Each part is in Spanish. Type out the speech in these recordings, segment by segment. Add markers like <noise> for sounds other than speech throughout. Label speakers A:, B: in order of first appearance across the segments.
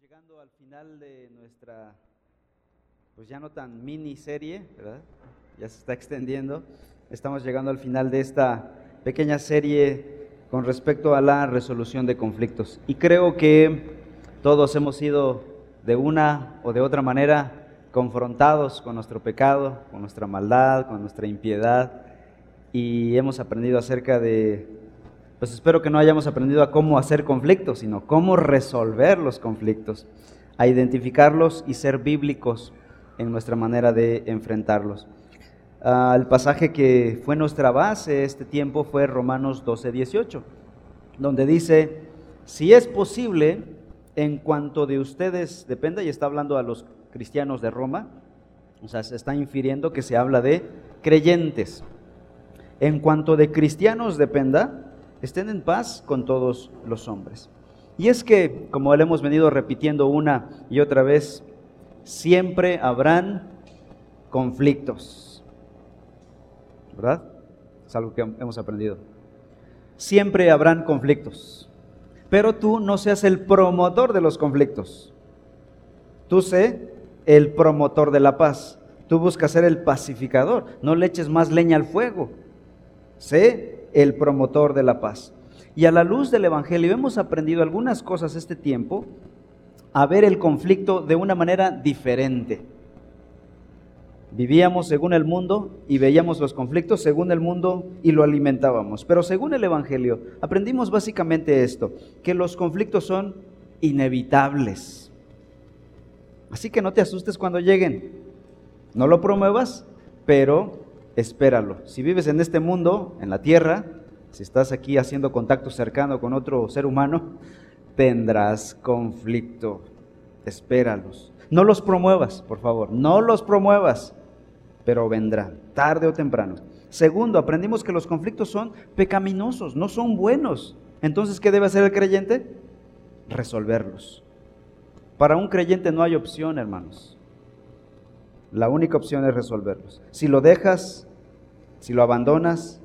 A: llegando al final de nuestra, pues ya no tan miniserie, ¿verdad? Ya se está extendiendo. Estamos llegando al final de esta pequeña serie con respecto a la resolución de conflictos. Y creo que todos hemos sido de una o de otra manera confrontados con nuestro pecado, con nuestra maldad, con nuestra impiedad, y hemos aprendido acerca de pues espero que no hayamos aprendido a cómo hacer conflictos, sino cómo resolver los conflictos, a identificarlos y ser bíblicos en nuestra manera de enfrentarlos. Ah, el pasaje que fue nuestra base este tiempo fue Romanos 12, 18, donde dice, si es posible, en cuanto de ustedes dependa, y está hablando a los cristianos de Roma, o sea, se está infiriendo que se habla de creyentes. En cuanto de cristianos dependa, estén en paz con todos los hombres. Y es que, como le hemos venido repitiendo una y otra vez, siempre habrán conflictos. ¿Verdad? Es algo que hemos aprendido. Siempre habrán conflictos. Pero tú no seas el promotor de los conflictos. Tú sé el promotor de la paz. Tú buscas ser el pacificador. No le eches más leña al fuego. Sé el promotor de la paz. Y a la luz del Evangelio hemos aprendido algunas cosas este tiempo a ver el conflicto de una manera diferente. Vivíamos según el mundo y veíamos los conflictos según el mundo y lo alimentábamos. Pero según el Evangelio aprendimos básicamente esto, que los conflictos son inevitables. Así que no te asustes cuando lleguen. No lo promuevas, pero espéralo. Si vives en este mundo, en la tierra, si estás aquí haciendo contacto cercano con otro ser humano, tendrás conflicto. Espéralos. No los promuevas, por favor, no los promuevas, pero vendrán, tarde o temprano. Segundo, aprendimos que los conflictos son pecaminosos, no son buenos. Entonces, ¿qué debe hacer el creyente? Resolverlos. Para un creyente no hay opción, hermanos. La única opción es resolverlos. Si lo dejas, si lo abandonas,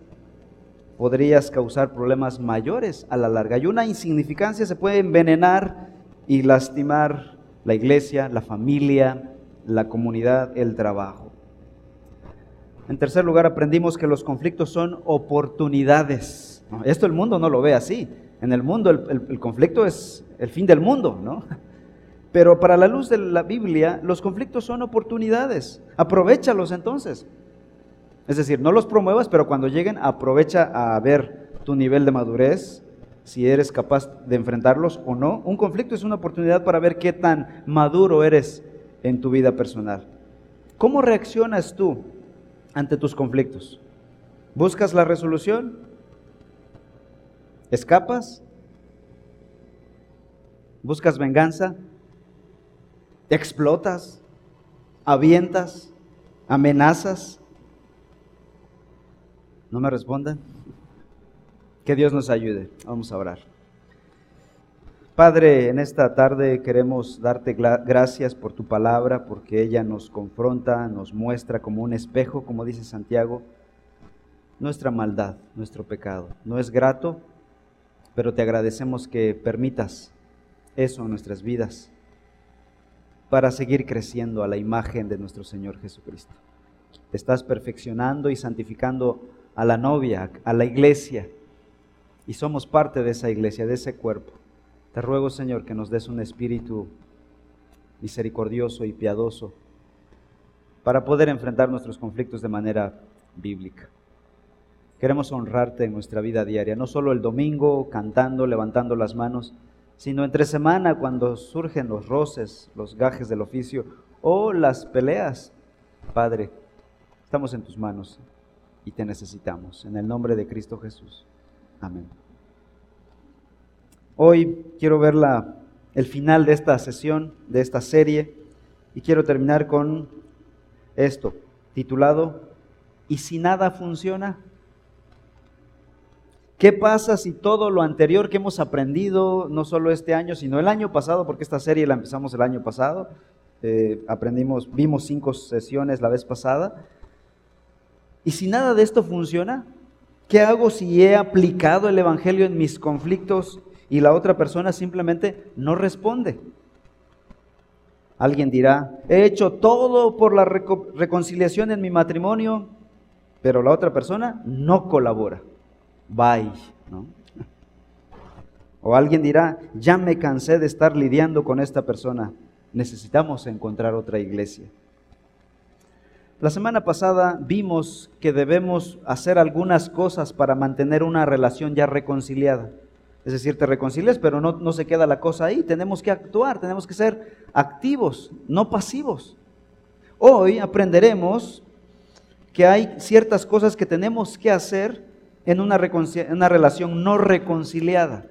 A: podrías causar problemas mayores a la larga. Y una insignificancia se puede envenenar y lastimar la iglesia, la familia, la comunidad, el trabajo. En tercer lugar, aprendimos que los conflictos son oportunidades. Esto el mundo no lo ve así. En el mundo el, conflicto es el fin del mundo, ¿no? Pero para la luz de la Biblia, los conflictos son oportunidades. Aprovechalos entonces. Es decir, no los promuevas, pero cuando lleguen aprovecha a ver tu nivel de madurez, si eres capaz de enfrentarlos o no. Un conflicto es una oportunidad para ver qué tan maduro eres en tu vida personal. ¿Cómo reaccionas tú ante tus conflictos? ¿Buscas la resolución? ¿Escapas? ¿Buscas venganza? ¿Explotas? ¿Avientas? ¿Amenazas? ¿No me respondan? Que Dios nos ayude. Vamos a orar. Padre, en esta tarde queremos darte gracias por tu palabra, porque ella nos confronta, nos muestra como un espejo, como dice Santiago, nuestra maldad, nuestro pecado. No es grato, pero te agradecemos que permitas eso en nuestras vidas para seguir creciendo a la imagen de nuestro Señor Jesucristo. Te estás perfeccionando y santificando a la novia, a la iglesia. Y somos parte de esa iglesia, de ese cuerpo. Te ruego, Señor, que nos des un espíritu misericordioso y piadoso para poder enfrentar nuestros conflictos de manera bíblica. Queremos honrarte en nuestra vida diaria, no solo el domingo cantando, levantando las manos, sino entre semana cuando surgen los roces, los gajes del oficio o las peleas. Padre, estamos en tus manos y te necesitamos. En el nombre de Cristo Jesús. Amén. Hoy quiero ver la, el final de esta sesión, de esta serie, y quiero terminar con esto, titulado ¿Y si nada funciona? ¿Qué pasa si todo lo anterior que hemos aprendido, no solo este año, sino el año pasado, porque esta serie la empezamos el año pasado, eh, aprendimos, vimos cinco sesiones la vez pasada, y si nada de esto funciona, ¿qué hago si he aplicado el Evangelio en mis conflictos y la otra persona simplemente no responde? Alguien dirá, he hecho todo por la reconciliación en mi matrimonio, pero la otra persona no colabora. Bye. ¿no? O alguien dirá, ya me cansé de estar lidiando con esta persona, necesitamos encontrar otra iglesia. La semana pasada vimos que debemos hacer algunas cosas para mantener una relación ya reconciliada. Es decir, te reconcilias, pero no, no, se queda la cosa ahí. Tenemos que actuar, tenemos que ser activos, no pasivos. Hoy aprenderemos que hay ciertas cosas que tenemos que hacer en una, una relación no reconciliada.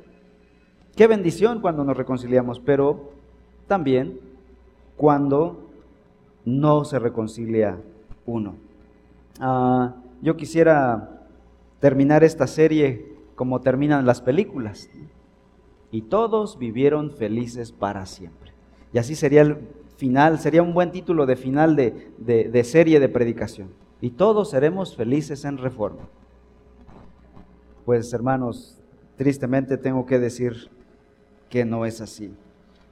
A: Qué bendición cuando nos reconciliamos, pero también cuando no se reconcilia uno. Ah, yo quisiera terminar esta serie como terminan las películas. Y todos vivieron felices para siempre. Y así sería el final, sería un buen título de final de, de serie de predicación. Y todos seremos felices en reforma. Pues hermanos, tristemente tengo que decir que no es así.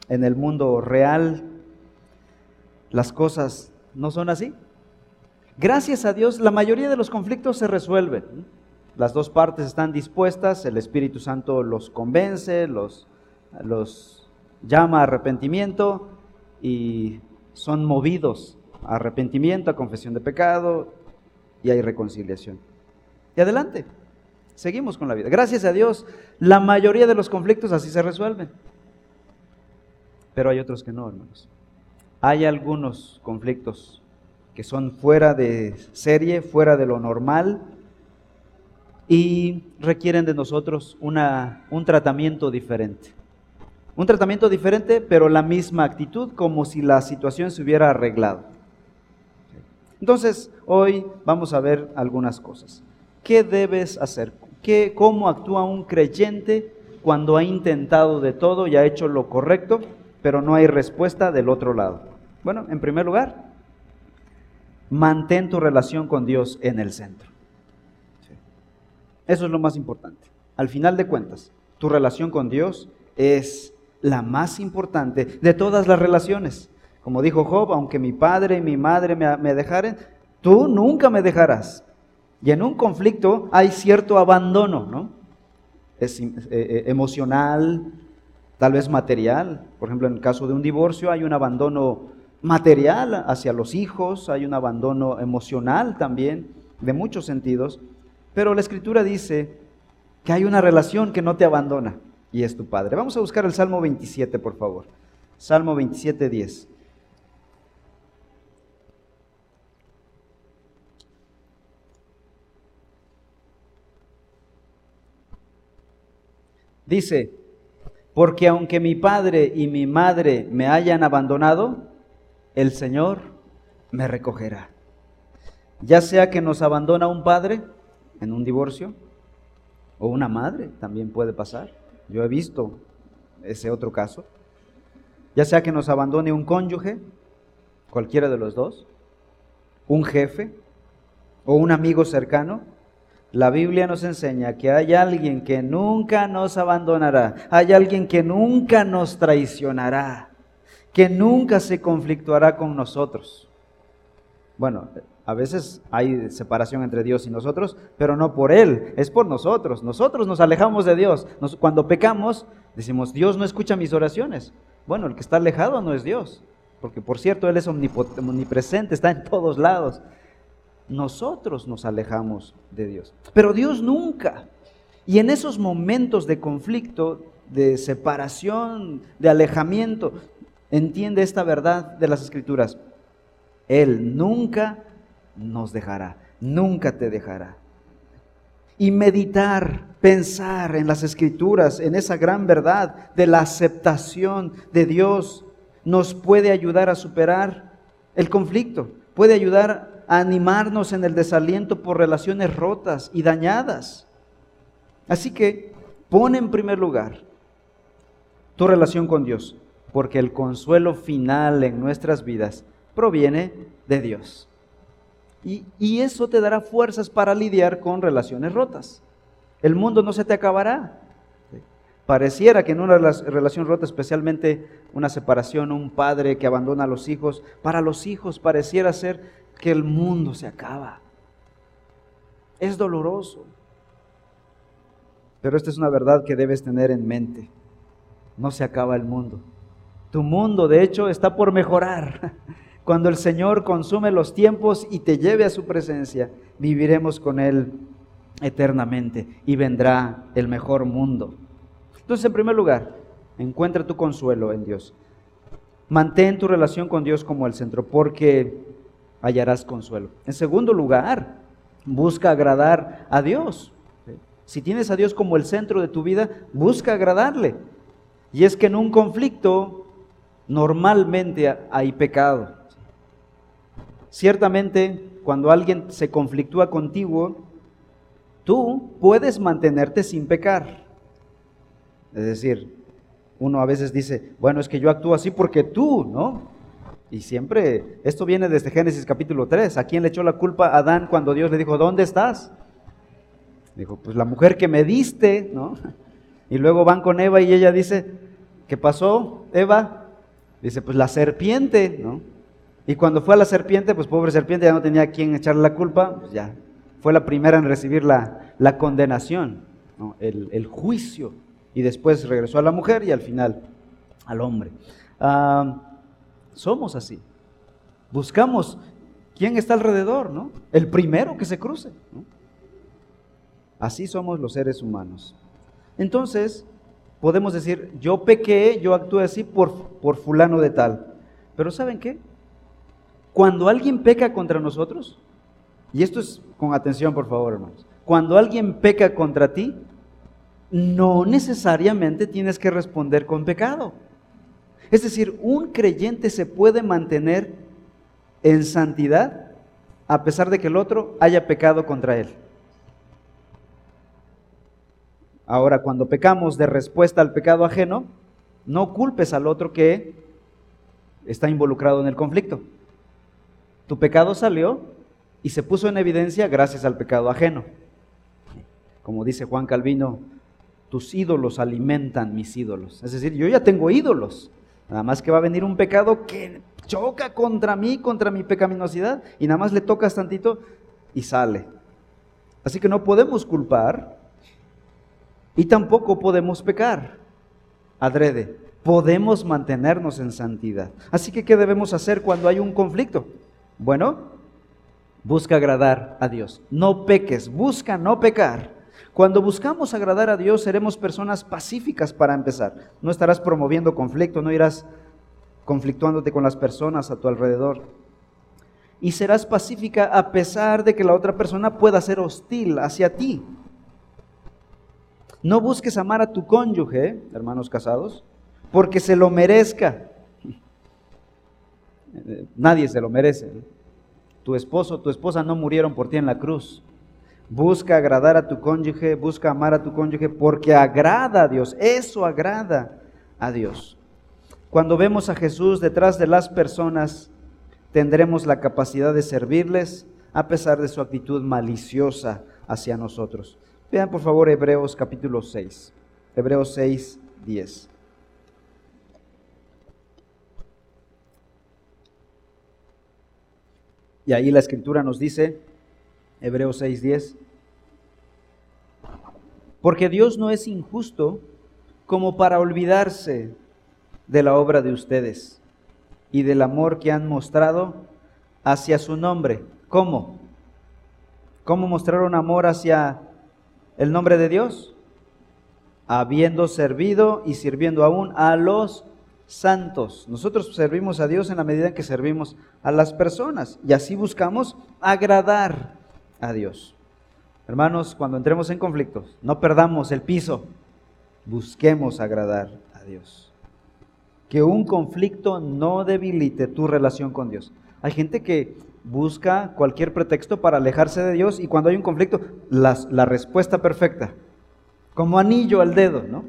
A: En el mundo real las cosas no son así. Gracias a Dios, la mayoría de los conflictos se resuelven. Las dos partes están dispuestas, el Espíritu Santo los convence, los, llama a arrepentimiento y son movidos a arrepentimiento, a confesión de pecado y hay reconciliación. Y adelante, seguimos con la vida. Gracias a Dios, la mayoría de los conflictos así se resuelven. Pero hay otros que no, hermanos. Hay algunos conflictos que son fuera de serie, fuera de lo normal y requieren de nosotros una, un tratamiento diferente. Un tratamiento diferente, pero la misma actitud, como si la situación se hubiera arreglado. Entonces, hoy vamos a ver algunas cosas. ¿Qué debes hacer? ¿Qué, ¿Cómo actúa un creyente cuando ha intentado de todo y ha hecho lo correcto, pero no hay respuesta del otro lado? Bueno, en primer lugar, mantén tu relación con Dios en el centro. Eso es lo más importante. Al final de cuentas, tu relación con Dios es la más importante de todas las relaciones. Como dijo Job, aunque mi padre y mi madre me, dejaren, tú nunca me dejarás. Y en un conflicto hay cierto abandono, ¿no? Es eh, eh, emocional, tal vez material. Por ejemplo, en el caso de un divorcio hay un abandono material hacia los hijos, hay un abandono emocional también, de muchos sentidos, pero la escritura dice que hay una relación que no te abandona y es tu Padre. Vamos a buscar el Salmo 27, por favor. Salmo 27, 10. Dice, porque aunque mi padre y mi madre me hayan abandonado, el Señor me recogerá. Ya sea que nos abandona un padre en un divorcio, o una madre, también puede pasar. Yo he visto ese otro caso. Ya sea que nos abandone un cónyuge, cualquiera de los dos, un jefe o un amigo cercano, la Biblia nos enseña que hay alguien que nunca nos abandonará, hay alguien que nunca nos traicionará que nunca se conflictuará con nosotros. Bueno, a veces hay separación entre Dios y nosotros, pero no por Él, es por nosotros. Nosotros nos alejamos de Dios. cuando pecamos, decimos, Dios no escucha mis oraciones. Bueno, el que está alejado no es Dios, porque por cierto Él es omnipresente, está en todos lados. Nosotros nos alejamos de Dios, pero Dios nunca. Y en esos momentos de conflicto, de separación, de alejamiento, entiende esta verdad de las escrituras. Él nunca nos dejará, nunca te dejará. Y meditar, pensar en las escrituras, en esa gran verdad de la aceptación de Dios, nos puede ayudar a superar el conflicto, puede ayudar a animarnos en el desaliento por relaciones rotas y dañadas. Así que pon en primer lugar tu relación con Dios porque el consuelo final en nuestras vidas proviene de Dios. Y, eso te dará fuerzas para lidiar con relaciones rotas. El mundo no se te acabará. Pareciera que en una relación rota, especialmente una separación, un padre que abandona a los hijos, para los hijos pareciera ser que el mundo se acaba. Es doloroso. Pero esta es una verdad que debes tener en mente. No se acaba el mundo. Tu mundo, de hecho, está por mejorar. <laughs> Cuando el Señor consume los tiempos y te lleve a su presencia, viviremos con Él eternamente y vendrá el mejor mundo. Entonces, en primer lugar, encuentra tu consuelo en Dios. Mantén tu relación con Dios como el centro, porque hallarás consuelo. En segundo lugar, busca agradar a Dios. Si tienes a Dios como el centro de tu vida, busca agradarle. Y es que en un conflicto normalmente hay pecado. Ciertamente, cuando alguien se conflictúa contigo, tú puedes mantenerte sin pecar. Es decir, uno a veces dice, bueno, es que yo actúo así porque tú, ¿no? Y siempre, esto viene desde Génesis capítulo 3. ¿A quién le echó la culpa a Adán cuando Dios le dijo, ¿dónde estás? Dijo, pues la mujer que me diste, ¿no? <laughs> Y luego van con Eva y ella dice, ¿qué pasó, Eva? Dice, pues la serpiente, ¿no? Y cuando fue a la serpiente, pues pobre serpiente ya no tenía a quién echarle la culpa, pues ya fue la primera en recibir la, la condenación, ¿no? el, el juicio y después regresó a la mujer y al final al hombre. somos así. Buscamos quién está alrededor, ¿no? El primero que se cruce. Así somos los seres humanos. Entonces, podemos decir, yo pequé, yo actué así por, por fulano de tal. Pero ¿saben qué? Cuando alguien peca contra nosotros, y esto es con atención, por favor, hermanos, cuando alguien peca contra ti, no necesariamente tienes que responder con pecado. Es decir, un creyente se puede mantener en santidad a pesar de que el otro haya pecado contra él. Ahora, cuando pecamos de respuesta al pecado ajeno, no culpes al otro que está involucrado en el conflicto. Tu pecado salió y se puso en evidencia gracias al pecado ajeno. Como dice Juan Calvino, tus ídolos alimentan mis ídolos. Es decir, yo ya tengo ídolos. Nada más que va a venir un pecado que choca contra mí, contra mi pecaminosidad, y nada más le tocas tantito y sale. Así que no podemos culpar y tampoco podemos pecar. Adrede, podemos mantenernos en santidad. Así que, ¿qué debemos hacer cuando hay un conflicto? Bueno, busca agradar a Dios. No peques, busca no pecar. Cuando buscamos agradar a Dios, seremos personas pacíficas para empezar. No estarás promoviendo conflicto, no irás conflictuándote con las personas a tu alrededor. Y serás pacífica a pesar de que la otra persona pueda ser hostil hacia ti. No busques amar a tu cónyuge, hermanos casados, porque se lo merezca. <laughs> Nadie se lo merece. Tu esposo, tu esposa no murieron por ti en la cruz. Busca agradar a tu cónyuge, busca amar a tu cónyuge porque agrada a Dios. Eso agrada a Dios. Cuando vemos a Jesús detrás de las personas, tendremos la capacidad de servirles a pesar de su actitud maliciosa hacia nosotros. Vean por favor Hebreos capítulo 6. Hebreos 6, 10. Y ahí la escritura nos dice, Hebreos 6:10. Porque Dios no es injusto como para olvidarse de la obra de ustedes y del amor que han mostrado hacia su nombre. ¿Cómo? ¿Cómo mostraron amor hacia el nombre de Dios? Habiendo servido y sirviendo aún a los santos. Nosotros servimos a Dios en la medida en que servimos a las personas y así buscamos agradar a Dios. Hermanos, cuando entremos en conflictos, no perdamos el piso, busquemos agradar a Dios. Que un conflicto no debilite tu relación con Dios. Hay gente que busca cualquier pretexto para alejarse de Dios y cuando hay un conflicto, la, la respuesta perfecta, como anillo al dedo, ¿no?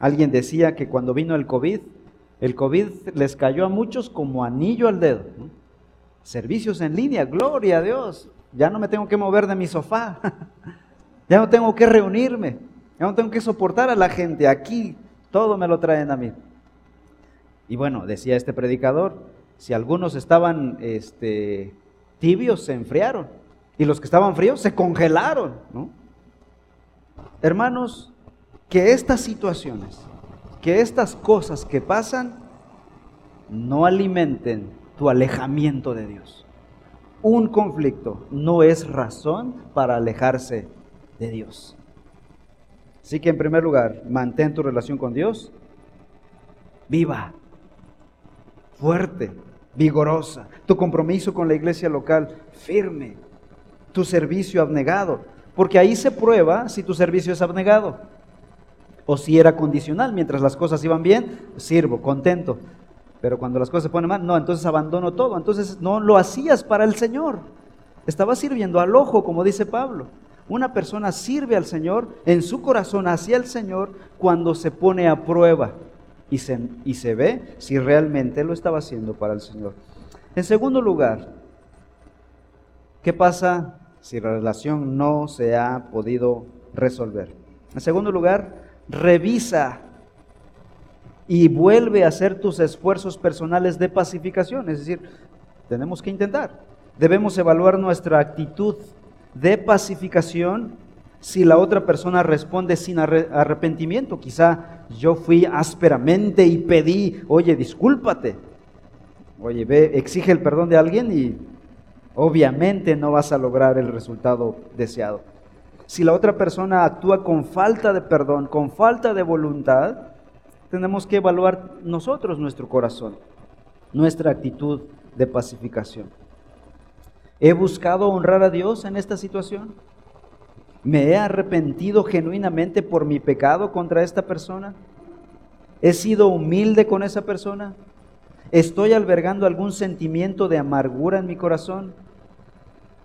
A: Alguien decía que cuando vino el COVID, el COVID les cayó a muchos como anillo al dedo. Servicios en línea, gloria a Dios. Ya no me tengo que mover de mi sofá. <laughs> ya no tengo que reunirme. Ya no tengo que soportar a la gente. Aquí todo me lo traen a mí. Y bueno, decía este predicador, si algunos estaban este, tibios, se enfriaron. Y los que estaban fríos se congelaron. Hermanos, que estas situaciones, que estas cosas que pasan, no alimenten tu alejamiento de Dios. Un conflicto no es razón para alejarse de Dios. Así que en primer lugar, mantén tu relación con Dios viva, fuerte, vigorosa. Tu compromiso con la iglesia local firme. Tu servicio abnegado. Porque ahí se prueba si tu servicio es abnegado. O si era condicional. Mientras las cosas iban bien, sirvo, contento. Pero cuando las cosas se ponen mal, no, entonces abandono todo. Entonces no lo hacías para el Señor. Estabas sirviendo al ojo, como dice Pablo. Una persona sirve al Señor en su corazón hacia el Señor cuando se pone a prueba y se, y se ve si realmente lo estaba haciendo para el Señor. En segundo lugar, ¿qué pasa si la relación no se ha podido resolver? En segundo lugar, revisa y vuelve a hacer tus esfuerzos personales de pacificación. Es decir, tenemos que intentar. Debemos evaluar nuestra actitud de pacificación si la otra persona responde sin arrepentimiento. Quizá yo fui ásperamente y pedí, oye, discúlpate. Oye, ve, exige el perdón de alguien y obviamente no vas a lograr el resultado deseado. Si la otra persona actúa con falta de perdón, con falta de voluntad, tenemos que evaluar nosotros nuestro corazón, nuestra actitud de pacificación. ¿He buscado honrar a Dios en esta situación? ¿Me he arrepentido genuinamente por mi pecado contra esta persona? ¿He sido humilde con esa persona? ¿Estoy albergando algún sentimiento de amargura en mi corazón?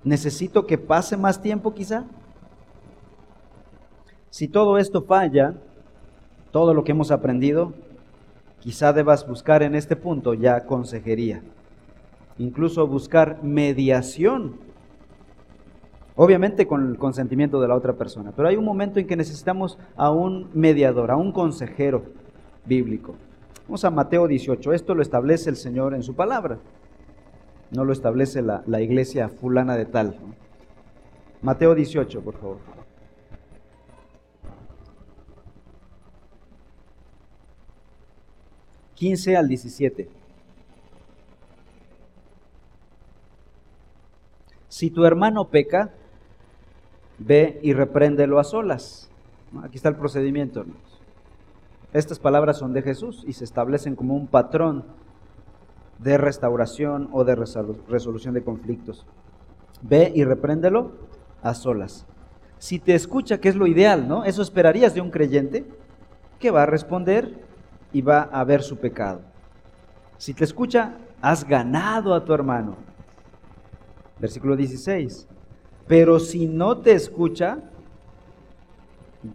A: ¿Necesito que pase más tiempo quizá? Si todo esto falla, todo lo que hemos aprendido, quizá debas buscar en este punto ya consejería incluso buscar mediación, obviamente con el consentimiento de la otra persona, pero hay un momento en que necesitamos a un mediador, a un consejero bíblico. Vamos a Mateo 18, esto lo establece el Señor en su palabra, no lo establece la, iglesia fulana de tal. Mateo 18, por favor. 15 al 17. Si tu hermano peca, ve y repréndelo a solas. Aquí está el procedimiento, Estas palabras son de Jesús y se establecen como un patrón de restauración o de resolución de conflictos. Ve y repréndelo a solas. Si te escucha, que es lo ideal, ¿no? Eso esperarías de un creyente, que va a responder y va a ver su pecado. Si te escucha, has ganado a tu hermano. Versículo 16. Pero si no te escucha,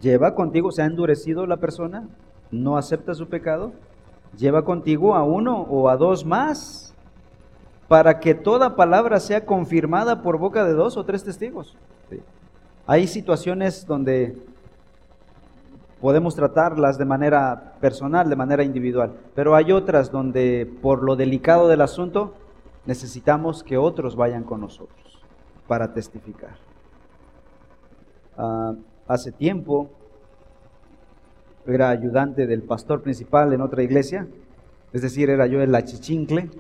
A: lleva contigo, se ha endurecido la persona, no acepta su pecado, lleva contigo a uno o a dos más, para que toda palabra sea confirmada por boca de dos o tres testigos. Hay situaciones donde podemos tratarlas de manera personal, de manera individual, pero hay otras donde por lo delicado del asunto necesitamos que otros vayan con nosotros para testificar. Ah, hace tiempo era ayudante del pastor principal en otra iglesia, es decir, era yo el achichincle,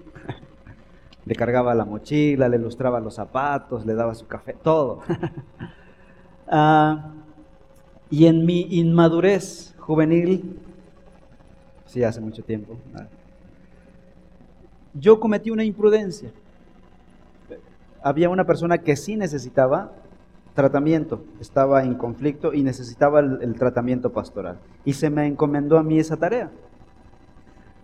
A: <laughs> le cargaba la mochila, le lustraba los zapatos, le daba su café, todo. <laughs> Ah, y en mi inmadurez juvenil, sí, hace mucho tiempo, yo cometí una imprudencia. Había una persona que sí necesitaba tratamiento, estaba en conflicto y necesitaba el, tratamiento pastoral. Y se me encomendó a mí esa tarea.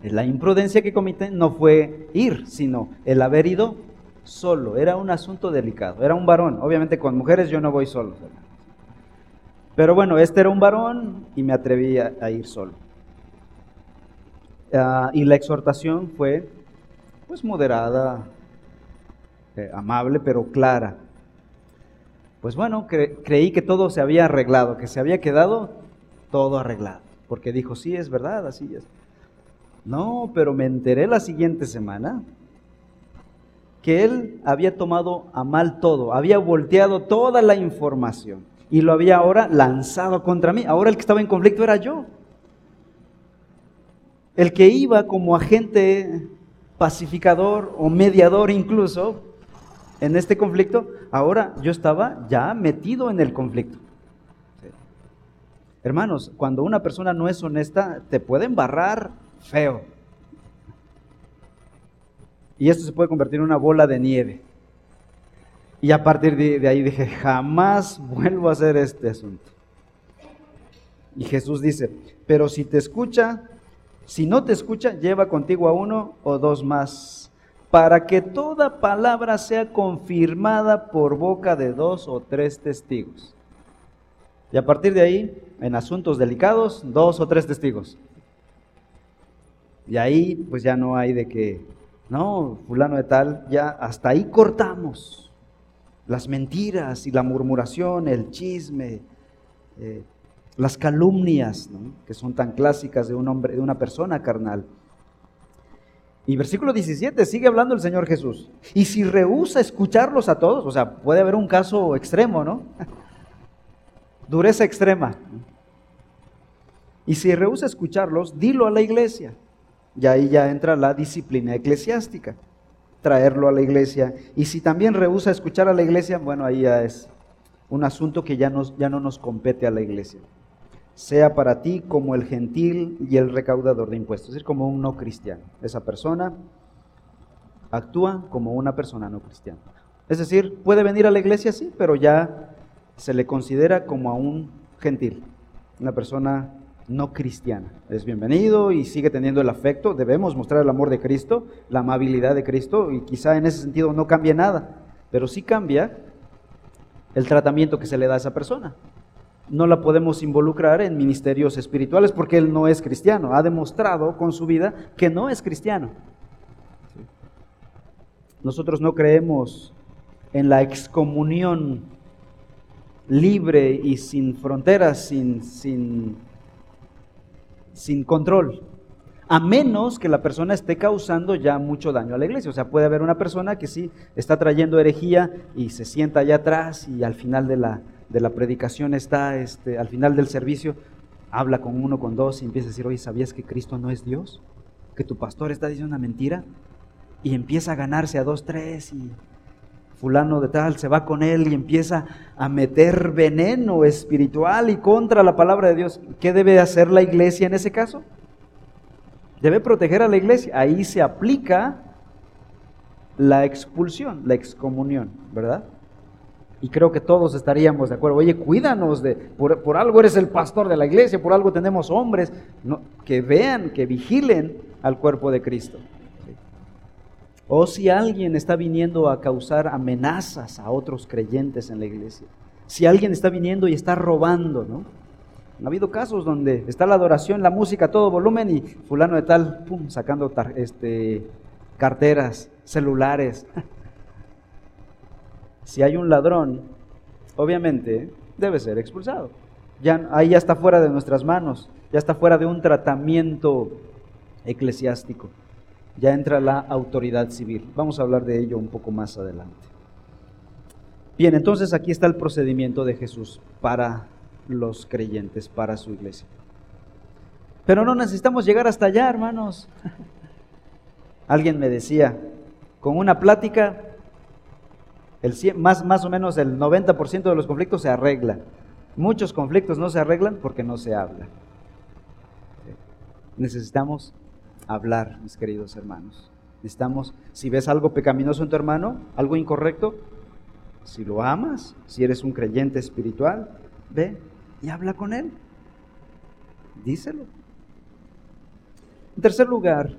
A: La imprudencia que cometí no fue ir, sino el haber ido solo. Era un asunto delicado, era un varón. Obviamente con mujeres yo no voy solo. Pero bueno, este era un varón y me atreví a, ir solo. Ah, y la exhortación fue pues moderada, eh, amable, pero clara. Pues bueno, creí que todo se había arreglado, que se había quedado todo arreglado, porque dijo, sí, es verdad, así es. No, pero me enteré la siguiente semana que él había tomado a mal todo, había volteado toda la información y lo había ahora lanzado contra mí. Ahora el que estaba en conflicto era yo. El que iba como agente pacificador o mediador incluso en este conflicto, ahora yo estaba ya metido en el conflicto. Hermanos, cuando una persona no es honesta, te puede embarrar feo. Y esto se puede convertir en una bola de nieve. Y a partir de, ahí dije, jamás vuelvo a hacer este asunto. Y Jesús dice, pero si te escucha, si no te escucha, lleva contigo a uno o dos más, para que toda palabra sea confirmada por boca de dos o tres testigos. Y a partir de ahí, en asuntos delicados, dos o tres testigos. Y ahí pues ya no hay de que, no, fulano de tal, ya hasta ahí cortamos. Las mentiras y la murmuración, el chisme, eh, las calumnias, que son tan clásicas de un hombre, de una persona carnal. Y versículo 17 sigue hablando el Señor Jesús. Y si rehúsa escucharlos a todos, o sea, puede haber un caso extremo, ¿no? <laughs> Dureza extrema. Y si rehúsa escucharlos, dilo a la iglesia. Y ahí ya entra la disciplina eclesiástica, traerlo a la iglesia. Y si también rehúsa escuchar a la iglesia, bueno, ahí ya es un asunto que ya, ya no nos compete a la iglesia sea para ti como el gentil y el recaudador de impuestos, es decir, como un no cristiano. Esa persona actúa como una persona no cristiana. Es decir, puede venir a la iglesia, sí, pero ya se le considera como a un gentil, una persona no cristiana. Es bienvenido y sigue teniendo el afecto. Debemos mostrar el amor de Cristo, la amabilidad de Cristo, y quizá en ese sentido no cambie nada, pero sí cambia el tratamiento que se le da a esa persona no la podemos involucrar en ministerios espirituales porque él no es cristiano. Ha demostrado con su vida que no es cristiano. Nosotros no creemos en la excomunión libre y sin fronteras, sin, sin, sin control. A menos que la persona esté causando ya mucho daño a la iglesia. O sea, puede haber una persona que sí está trayendo herejía y se sienta allá atrás y al final de la, de la predicación está, este, al final del servicio, habla con uno, con dos y empieza a decir, oye, ¿sabías que Cristo no es Dios? ¿Que tu pastor está diciendo una mentira? Y empieza a ganarse a dos, tres y fulano de tal se va con él y empieza a meter veneno espiritual y contra la palabra de Dios. ¿Qué debe hacer la iglesia en ese caso? Debe proteger a la iglesia. Ahí se aplica la expulsión, la excomunión, ¿verdad? Y creo que todos estaríamos de acuerdo. Oye, cuídanos de, por, algo eres el pastor de la iglesia, por algo tenemos hombres que vean, que vigilen al cuerpo de Cristo. O si alguien está viniendo a causar amenazas a otros creyentes en la iglesia. Si alguien está viniendo y está robando, ¿no? Ha habido casos donde está la adoración, la música, todo volumen y fulano de tal, pum, sacando este, carteras, celulares. <laughs> si hay un ladrón, obviamente debe ser expulsado. Ya, ahí ya está fuera de nuestras manos, ya está fuera de un tratamiento eclesiástico. Ya entra la autoridad civil. Vamos a hablar de ello un poco más adelante. Bien, entonces aquí está el procedimiento de Jesús para los creyentes, para su iglesia. Pero no necesitamos llegar hasta allá, hermanos. Alguien me decía, con una plática más, más o menos el 90% de los conflictos se arregla. Muchos conflictos no se arreglan porque no se habla. Necesitamos hablar, mis queridos hermanos. Necesitamos, si ves algo pecaminoso en tu hermano, algo incorrecto, si lo amas, si eres un creyente espiritual, ve y habla con él. Díselo. En tercer lugar,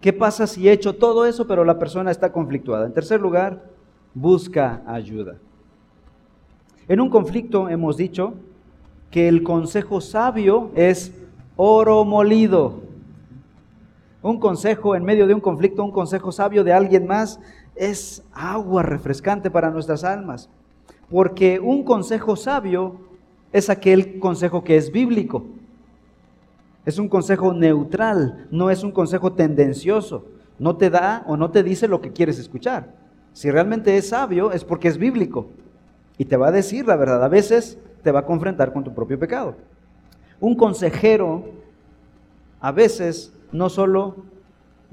A: ¿qué pasa si he hecho todo eso pero la persona está conflictuada? En tercer lugar, busca ayuda. En un conflicto hemos dicho que el consejo sabio es oro molido. Un consejo en medio de un conflicto, un consejo sabio de alguien más es agua refrescante para nuestras almas. Porque un consejo sabio es aquel consejo que es bíblico. Es un consejo neutral, no es un consejo tendencioso. No te da o no te dice lo que quieres escuchar. Si realmente es sabio es porque es bíblico y te va a decir la verdad. A veces te va a confrontar con tu propio pecado. Un consejero a veces no solo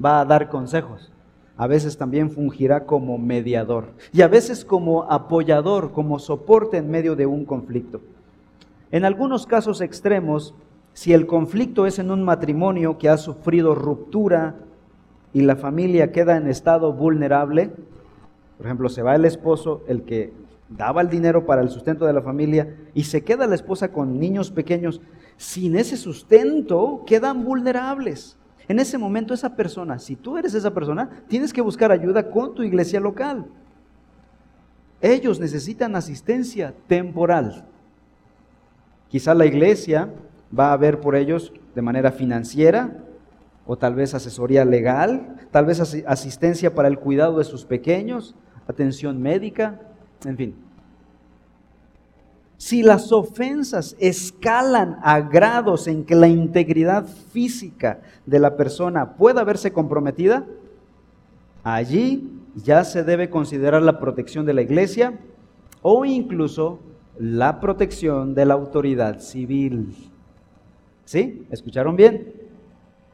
A: va a dar consejos, a veces también fungirá como mediador y a veces como apoyador, como soporte en medio de un conflicto. En algunos casos extremos, si el conflicto es en un matrimonio que ha sufrido ruptura y la familia queda en estado vulnerable, por ejemplo, se va el esposo, el que daba el dinero para el sustento de la familia, y se queda la esposa con niños pequeños, sin ese sustento quedan vulnerables. En ese momento esa persona, si tú eres esa persona, tienes que buscar ayuda con tu iglesia local. Ellos necesitan asistencia temporal. Quizá la iglesia va a ver por ellos de manera financiera o tal vez asesoría legal, tal vez asistencia para el cuidado de sus pequeños, atención médica, en fin. Si las ofensas escalan a grados en que la integridad física de la persona pueda verse comprometida, allí ya se debe considerar la protección de la iglesia o incluso la protección de la autoridad civil. ¿Sí? ¿Escucharon bien?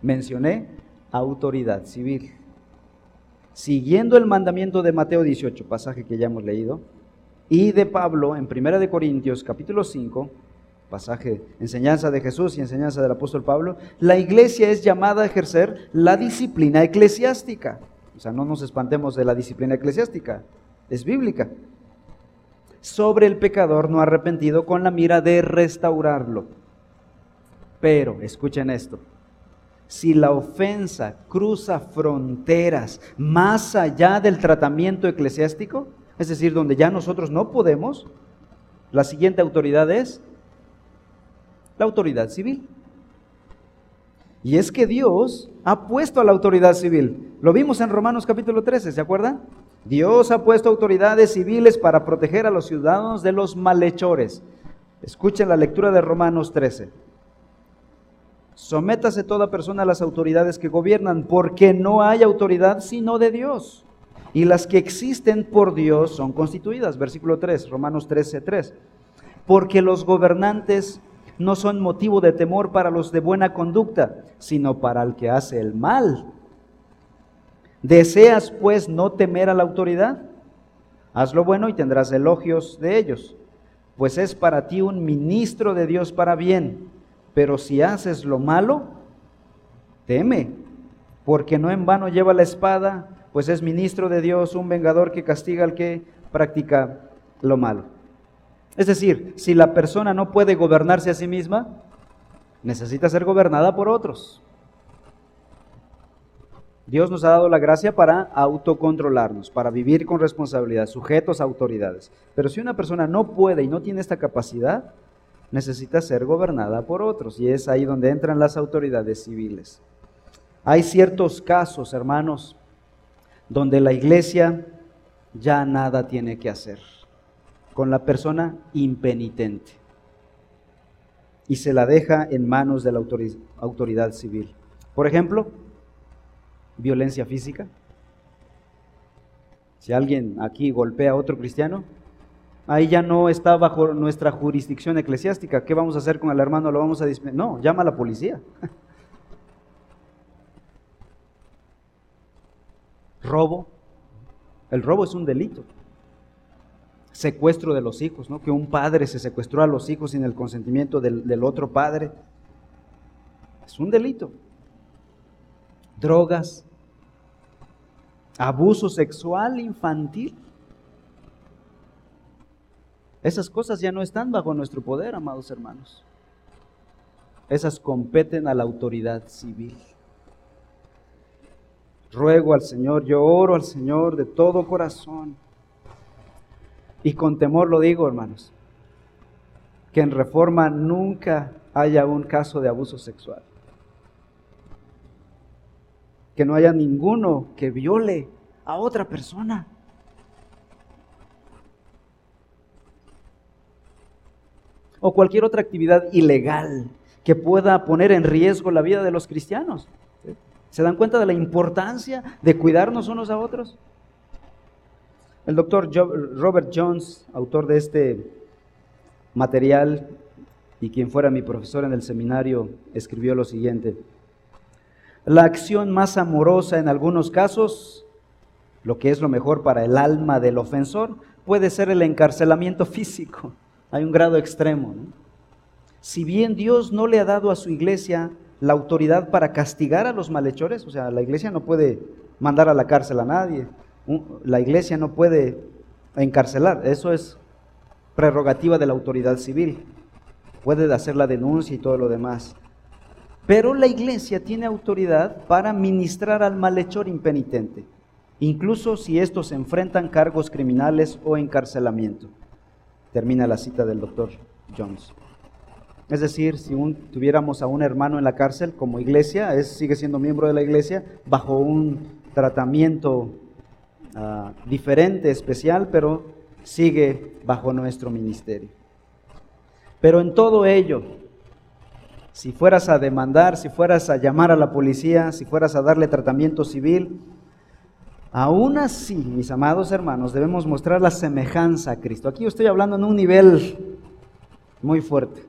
A: Mencioné autoridad civil. Siguiendo el mandamiento de Mateo 18, pasaje que ya hemos leído, y de Pablo en Primera de Corintios capítulo 5, pasaje, enseñanza de Jesús y enseñanza del apóstol Pablo, la iglesia es llamada a ejercer la disciplina eclesiástica. O sea, no nos espantemos de la disciplina eclesiástica, es bíblica. Sobre el pecador no arrepentido con la mira de restaurarlo. Pero, escuchen esto, si la ofensa cruza fronteras más allá del tratamiento eclesiástico, es decir, donde ya nosotros no podemos, la siguiente autoridad es la autoridad civil. Y es que Dios ha puesto a la autoridad civil. Lo vimos en Romanos capítulo 13, ¿se acuerdan? Dios ha puesto autoridades civiles para proteger a los ciudadanos de los malhechores. Escuchen la lectura de Romanos 13. Sométase toda persona a las autoridades que gobiernan, porque no hay autoridad sino de Dios y las que existen por Dios son constituidas. Versículo 3, Romanos 13, 3. Porque los gobernantes no son motivo de temor para los de buena conducta, sino para el que hace el mal. ¿Deseas pues no temer a la autoridad? Haz lo bueno y tendrás elogios de ellos, pues es para ti un ministro de Dios para bien. Pero si haces lo malo, teme, porque no en vano lleva la espada pues es ministro de Dios, un vengador que castiga al que practica lo malo. Es decir, si la persona no puede gobernarse a sí misma, necesita ser gobernada por otros. Dios nos ha dado la gracia para autocontrolarnos, para vivir con responsabilidad, sujetos a autoridades. Pero si una persona no puede y no tiene esta capacidad, necesita ser gobernada por otros. Y es ahí donde entran las autoridades civiles. Hay ciertos casos, hermanos, donde la iglesia ya nada tiene que hacer con la persona impenitente y se la deja en manos de la autoridad civil. Por ejemplo, violencia física. Si alguien aquí golpea a otro cristiano, ahí ya no está bajo nuestra jurisdicción eclesiástica. ¿Qué vamos a hacer con el hermano? ¿Lo vamos a No, llama a la policía. <laughs> robo. El robo es un delito. Secuestro de los hijos, ¿no? Que un padre se secuestró a los hijos sin el consentimiento del, del otro padre. Es un delito. Drogas. Abuso sexual infantil. Esas cosas ya no están bajo nuestro poder, amados hermanos. Esas competen a la autoridad civil ruego al Señor, yo oro al Señor de todo corazón. Y con temor lo digo, hermanos, que en reforma nunca haya un caso de abuso sexual. Que no haya ninguno que viole a otra persona. O cualquier otra actividad ilegal que pueda poner en riesgo la vida de los cristianos. ¿Se dan cuenta de la importancia de cuidarnos unos a otros? El doctor Robert Jones, autor de este material y quien fuera mi profesor en el seminario, escribió lo siguiente. La acción más amorosa en algunos casos, lo que es lo mejor para el alma del ofensor, puede ser el encarcelamiento físico. Hay un grado extremo. Si bien Dios no le ha dado a su iglesia la autoridad para castigar a los malhechores, o sea, la iglesia no puede mandar a la cárcel a nadie, la iglesia no puede encarcelar, eso es prerrogativa de la autoridad civil, puede hacer la denuncia y todo lo demás. Pero la iglesia tiene autoridad para ministrar al malhechor impenitente, incluso si estos enfrentan cargos criminales o encarcelamiento. Termina la cita del doctor Jones. Es decir, si tuviéramos a un hermano en la cárcel como iglesia, es, sigue siendo miembro de la iglesia, bajo un tratamiento ah, diferente, especial, pero sigue bajo nuestro ministerio. Pero en todo ello, si fueras a demandar, si fueras a llamar a la policía, si fueras a darle tratamiento civil, aún así, mis amados hermanos, debemos mostrar la semejanza a Cristo. Aquí estoy hablando en un nivel muy fuerte.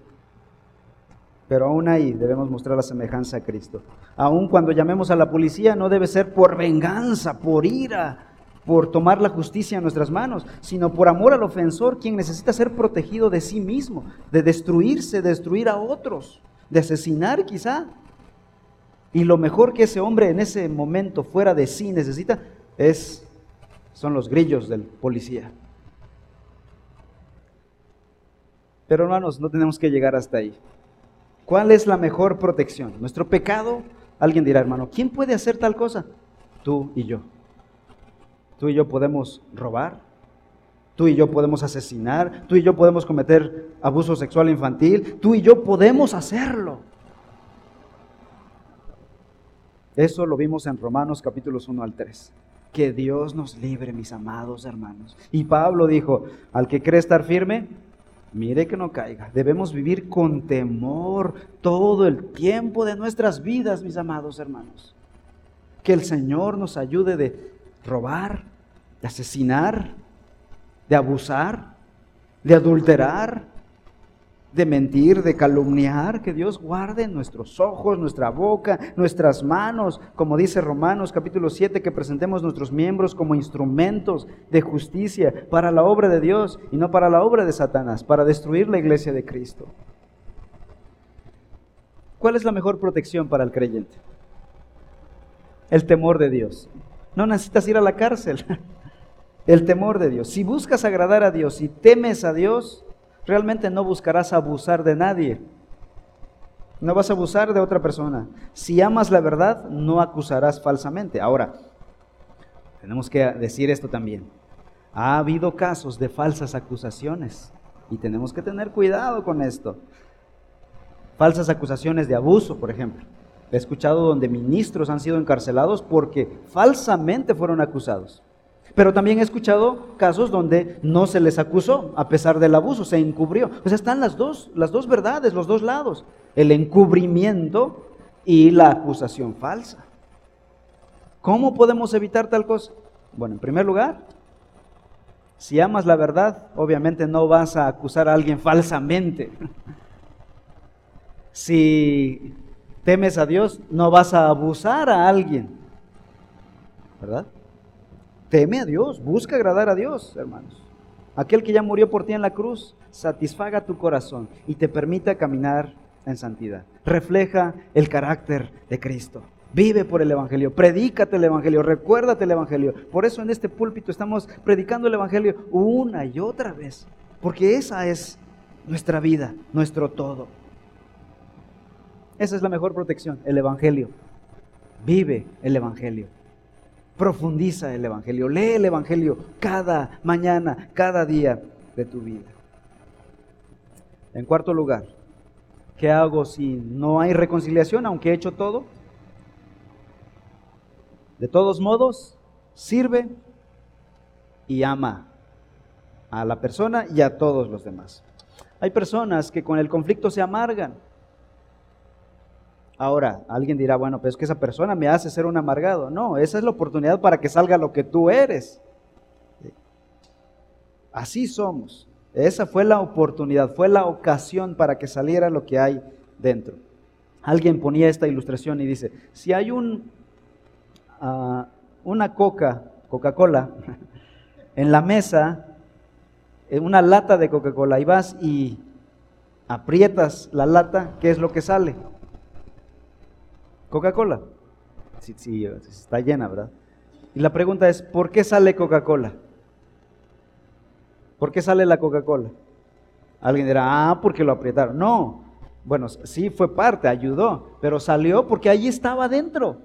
A: Pero aún ahí debemos mostrar la semejanza a Cristo. Aún cuando llamemos a la policía no debe ser por venganza, por ira, por tomar la justicia en nuestras manos, sino por amor al ofensor, quien necesita ser protegido de sí mismo, de destruirse, de destruir a otros, de asesinar quizá. Y lo mejor que ese hombre en ese momento fuera de sí necesita es son los grillos del policía. Pero hermanos, no tenemos que llegar hasta ahí. ¿Cuál es la mejor protección? ¿Nuestro pecado? Alguien dirá, hermano, ¿quién puede hacer tal cosa? Tú y yo. Tú y yo podemos robar, tú y yo podemos asesinar, tú y yo podemos cometer abuso sexual infantil, tú y yo podemos hacerlo. Eso lo vimos en Romanos capítulos 1 al 3. Que Dios nos libre, mis amados hermanos. Y Pablo dijo, al que cree estar firme, mire que no caiga. Debemos vivir con temor todo el tiempo de nuestras vidas, mis amados hermanos. Que el Señor nos ayude de robar, de asesinar, de abusar, de adulterar, de mentir, de calumniar, que Dios guarde nuestros ojos, nuestra boca, nuestras manos, como dice Romanos capítulo 7, que presentemos nuestros miembros como instrumentos de justicia para la obra de Dios y no para la obra de Satanás, para destruir la iglesia de Cristo. ¿Cuál es la mejor protección para el creyente? El temor de Dios. No necesitas ir a la cárcel. <laughs> El temor de Dios. Si buscas agradar a Dios, y temes a Dios, realmente no buscarás abusar de nadie. No vas a abusar de otra persona. Si amas la verdad, no acusarás falsamente. Ahora, tenemos que decir esto también. Ha habido casos de falsas acusaciones y tenemos que tener cuidado con esto. Falsas acusaciones de abuso, por ejemplo. He escuchado donde ministros han sido encarcelados porque falsamente fueron acusados. Pero también he escuchado casos donde no se les acusó a pesar del abuso, se encubrió. O sea, están las dos, las dos verdades, los dos lados, el encubrimiento y la acusación falsa. ¿Cómo podemos evitar tal cosa? Bueno, en primer lugar, si amas la verdad, obviamente no vas a acusar a alguien falsamente. <laughs> Si temes a Dios, no vas a abusar a alguien. ¿Verdad? Teme a Dios, busca agradar a Dios, hermanos. Aquel que ya murió por ti en la cruz, satisfaga tu corazón y te permita caminar en santidad. Refleja el carácter de Cristo. Vive por el Evangelio, predícate el Evangelio, recuérdate el Evangelio. Por eso en este púlpito estamos predicando el Evangelio una y otra vez, porque esa es nuestra vida, nuestro todo. Esa es la mejor protección, el Evangelio. Vive el Evangelio. Profundiza el Evangelio, lee el Evangelio cada mañana, cada día de tu vida. En cuarto lugar, ¿qué hago si no hay reconciliación, aunque he hecho todo? De todos modos, sirve y ama a la persona y a todos los demás. Hay personas que con el conflicto se amargan. Ahora, alguien dirá, bueno, pero es que esa persona me hace ser un amargado. No, esa es la oportunidad para que salga lo que tú eres. Así somos. Esa fue la oportunidad, fue la ocasión para que saliera lo que hay dentro. Alguien ponía esta ilustración y dice, si hay un, ah, una coca, Coca-Cola, <laughs> en la mesa, en una lata de Coca-Cola, y vas y aprietas la lata, ¿qué es lo que sale? Coca-Cola. Sí, sí, está llena, ¿verdad? Y la pregunta es, ¿por qué sale Coca-Cola? ¿Por qué sale la Coca-Cola? Alguien dirá, ah, porque lo aprietaron. No, bueno, sí fue parte, ayudó, pero salió porque ahí estaba dentro.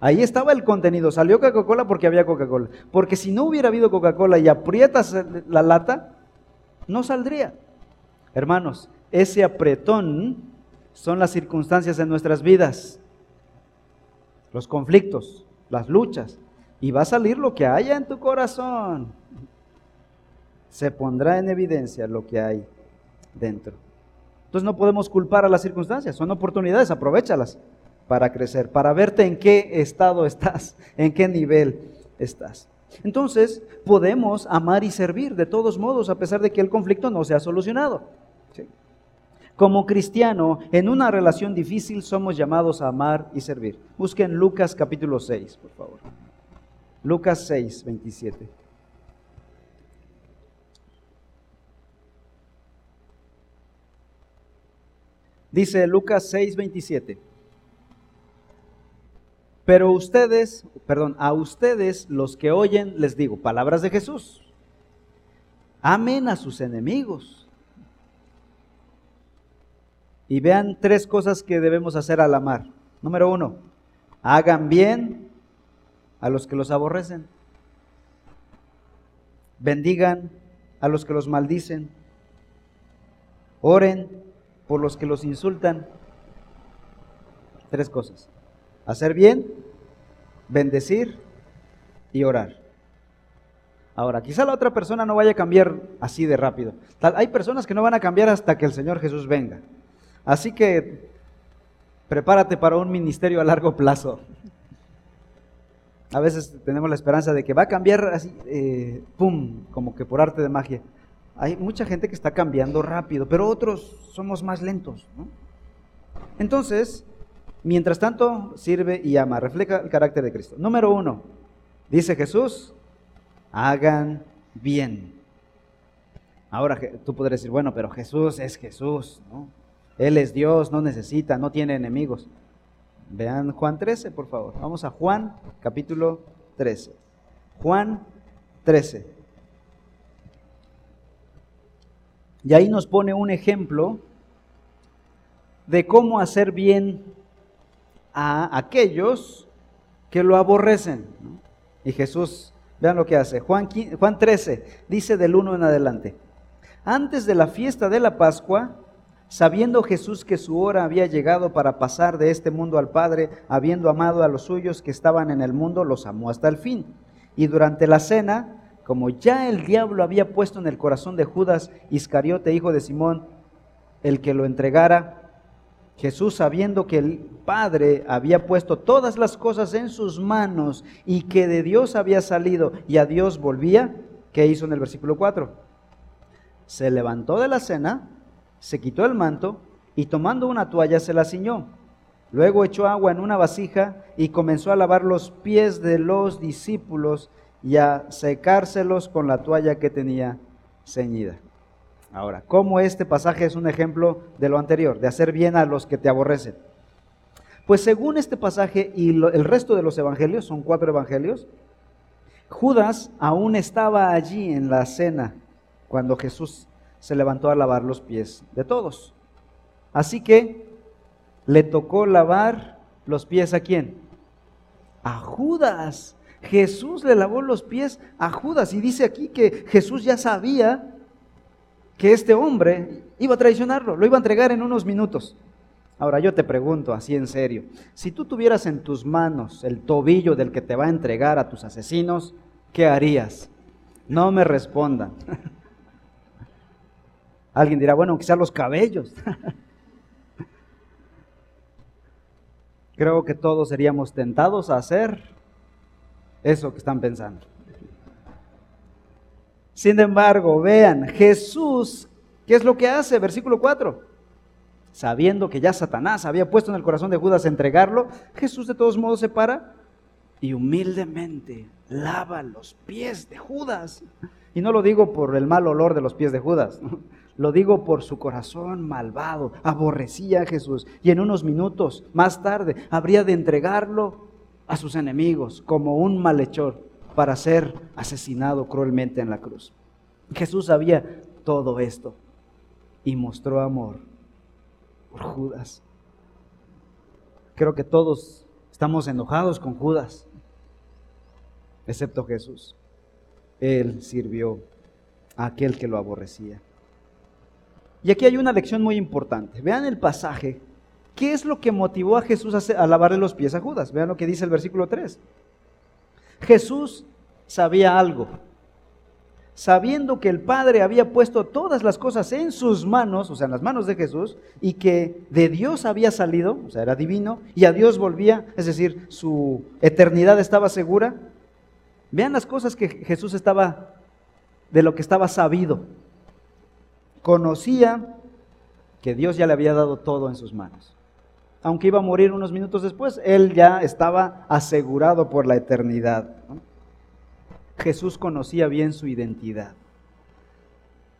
A: Ahí estaba el contenido. Salió Coca-Cola porque había Coca-Cola. Porque si no hubiera habido Coca-Cola y aprietas la lata, no saldría. Hermanos, ese apretón son las circunstancias de nuestras vidas, los conflictos, las luchas. Y va a salir lo que haya en tu corazón. Se pondrá en evidencia lo que hay dentro. Entonces no podemos culpar a las circunstancias, son oportunidades, aprovechalas para crecer, para verte en qué estado estás, <laughs> en qué nivel estás. Entonces podemos amar y servir de todos modos, a pesar de que el conflicto no se ha solucionado. Como cristiano, en una relación difícil somos llamados a amar y servir. Busquen Lucas capítulo 6, por favor. Lucas 6, 27. Dice Lucas 6:27. Pero ustedes, perdón, a ustedes los que oyen les digo, palabras de Jesús. Amen a sus enemigos. Y vean tres cosas que debemos hacer al amar. Número uno, hagan bien a los que los aborrecen. Bendigan a los que los maldicen. Oren por los que los insultan. Tres cosas. Hacer bien, bendecir y orar. Ahora, quizá la otra persona no vaya a cambiar así de rápido. hay personas que no van a cambiar hasta que el Señor Jesús venga. Así que prepárate para un ministerio a largo plazo. A veces tenemos la esperanza de que va a cambiar así, eh, pum, como que por arte de magia. Hay mucha gente que está cambiando rápido, pero otros somos más lentos. Entonces, mientras tanto, sirve y ama, refleja el carácter de Cristo. Número uno, dice Jesús, hagan bien. Ahora tú podrías decir, bueno, pero Jesús es Jesús, ¿no? Él es Dios, no necesita, no tiene enemigos. Vean Juan 13, por favor. Vamos a Juan capítulo 13. Juan 13. Y ahí nos pone un ejemplo de cómo hacer bien a aquellos que lo aborrecen. Y Jesús, vean lo que hace. Juan, Juan 13 dice del 1 en adelante. Antes de la fiesta de la Pascua, sabiendo Jesús que su hora había llegado para pasar de este mundo al Padre, habiendo amado a los suyos que estaban en el mundo, los amó hasta el fin. Y durante la cena como ya el diablo había puesto en el corazón de Judas Iscariote, hijo de Simón, el que lo entregara, Jesús, sabiendo que el Padre había puesto todas las cosas en sus manos y que de Dios había salido y a Dios volvía, ¿qué hizo en el versículo 4? Se levantó de la cena, se quitó el manto y tomando una toalla se la ciñó. Luego echó agua en una vasija y comenzó a lavar los pies de los discípulos y a secárselos con la toalla que tenía ceñida. Ahora, ¿cómo este pasaje es un ejemplo de lo anterior, de hacer bien a los que te aborrecen? Pues según este pasaje y el resto de los evangelios, son cuatro evangelios, Judas aún estaba allí en la cena cuando Jesús se levantó a lavar los pies de todos. Así que le tocó lavar los pies a quién? A Judas. Jesús le lavó los pies a Judas y dice aquí que Jesús ya sabía que este hombre iba a traicionarlo, lo iba a entregar en unos minutos. Ahora yo te pregunto así en serio, si tú tuvieras en tus manos el tobillo del que te va a entregar a tus asesinos, ¿qué harías? No me respondan. <laughs> Alguien dirá, bueno, quizás los cabellos. <laughs> Creo que todos seríamos tentados a hacer eso que están pensando. Sin embargo, vean, Jesús, ¿qué es lo que hace? Versículo 4. Sabiendo que ya Satanás había puesto en el corazón de Judas entregarlo, Jesús de todos modos se para y humildemente lava los pies de Judas. Y no lo digo por el mal olor de los pies de Judas, lo digo por su corazón malvado. Aborrecía a Jesús y en unos minutos más tarde habría de entregarlo a sus enemigos como un malhechor para ser asesinado cruelmente en la cruz. Jesús sabía todo esto y mostró amor por Judas. Creo que todos estamos enojados con Judas, excepto Jesús. Él sirvió a aquel que lo aborrecía. Y aquí hay una lección muy importante. Vean el pasaje. ¿Qué es lo que motivó a Jesús a, lavarle los pies a Judas? Vean lo que dice el versículo 3. Jesús sabía algo. Sabiendo que el Padre había puesto todas las cosas en sus manos, o sea, en las manos de Jesús, y que de Dios había salido, o sea, era divino, y a Dios volvía, es decir, su eternidad estaba segura. Vean las cosas que Jesús estaba, de lo que estaba sabido conocía que Dios ya le había dado todo en sus manos. Aunque iba a morir unos minutos después, él ya estaba asegurado por la eternidad. Jesús conocía bien su identidad.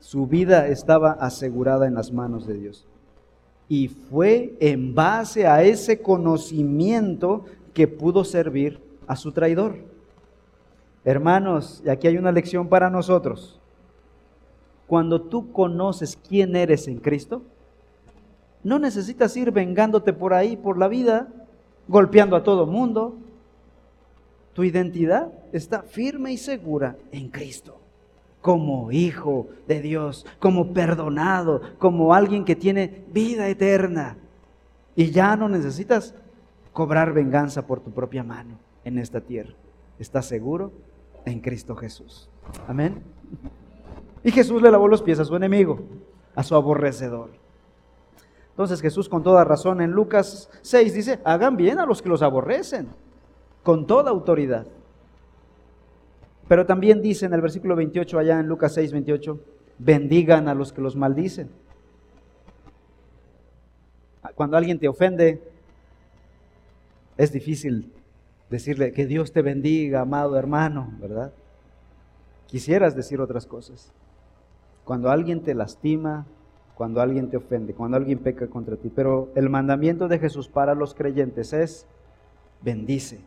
A: Su vida estaba asegurada en las manos de Dios. Y fue en base a ese conocimiento que pudo servir a su traidor. Hermanos, y aquí hay una lección para nosotros. Cuando tú conoces quién eres en Cristo, no necesitas ir vengándote por ahí, por la vida, golpeando a todo mundo. Tu identidad está firme y segura en Cristo, como hijo de Dios, como perdonado, como alguien que tiene vida eterna. Y ya no necesitas cobrar venganza por tu propia mano en esta tierra. Estás seguro en Cristo Jesús. Amén. Y Jesús le lavó los pies a su enemigo, a su aborrecedor. Entonces Jesús con toda razón en Lucas 6 dice, hagan bien a los que los aborrecen, con toda autoridad. Pero también dice en el versículo 28, allá en Lucas 6, 28, bendigan a los que los maldicen. Cuando alguien te ofende, es difícil decirle que Dios te bendiga, amado hermano, ¿verdad? Quisieras decir otras cosas. Cuando alguien te lastima, cuando alguien te ofende, cuando alguien peca contra ti. Pero el mandamiento de Jesús para los creyentes es, bendice.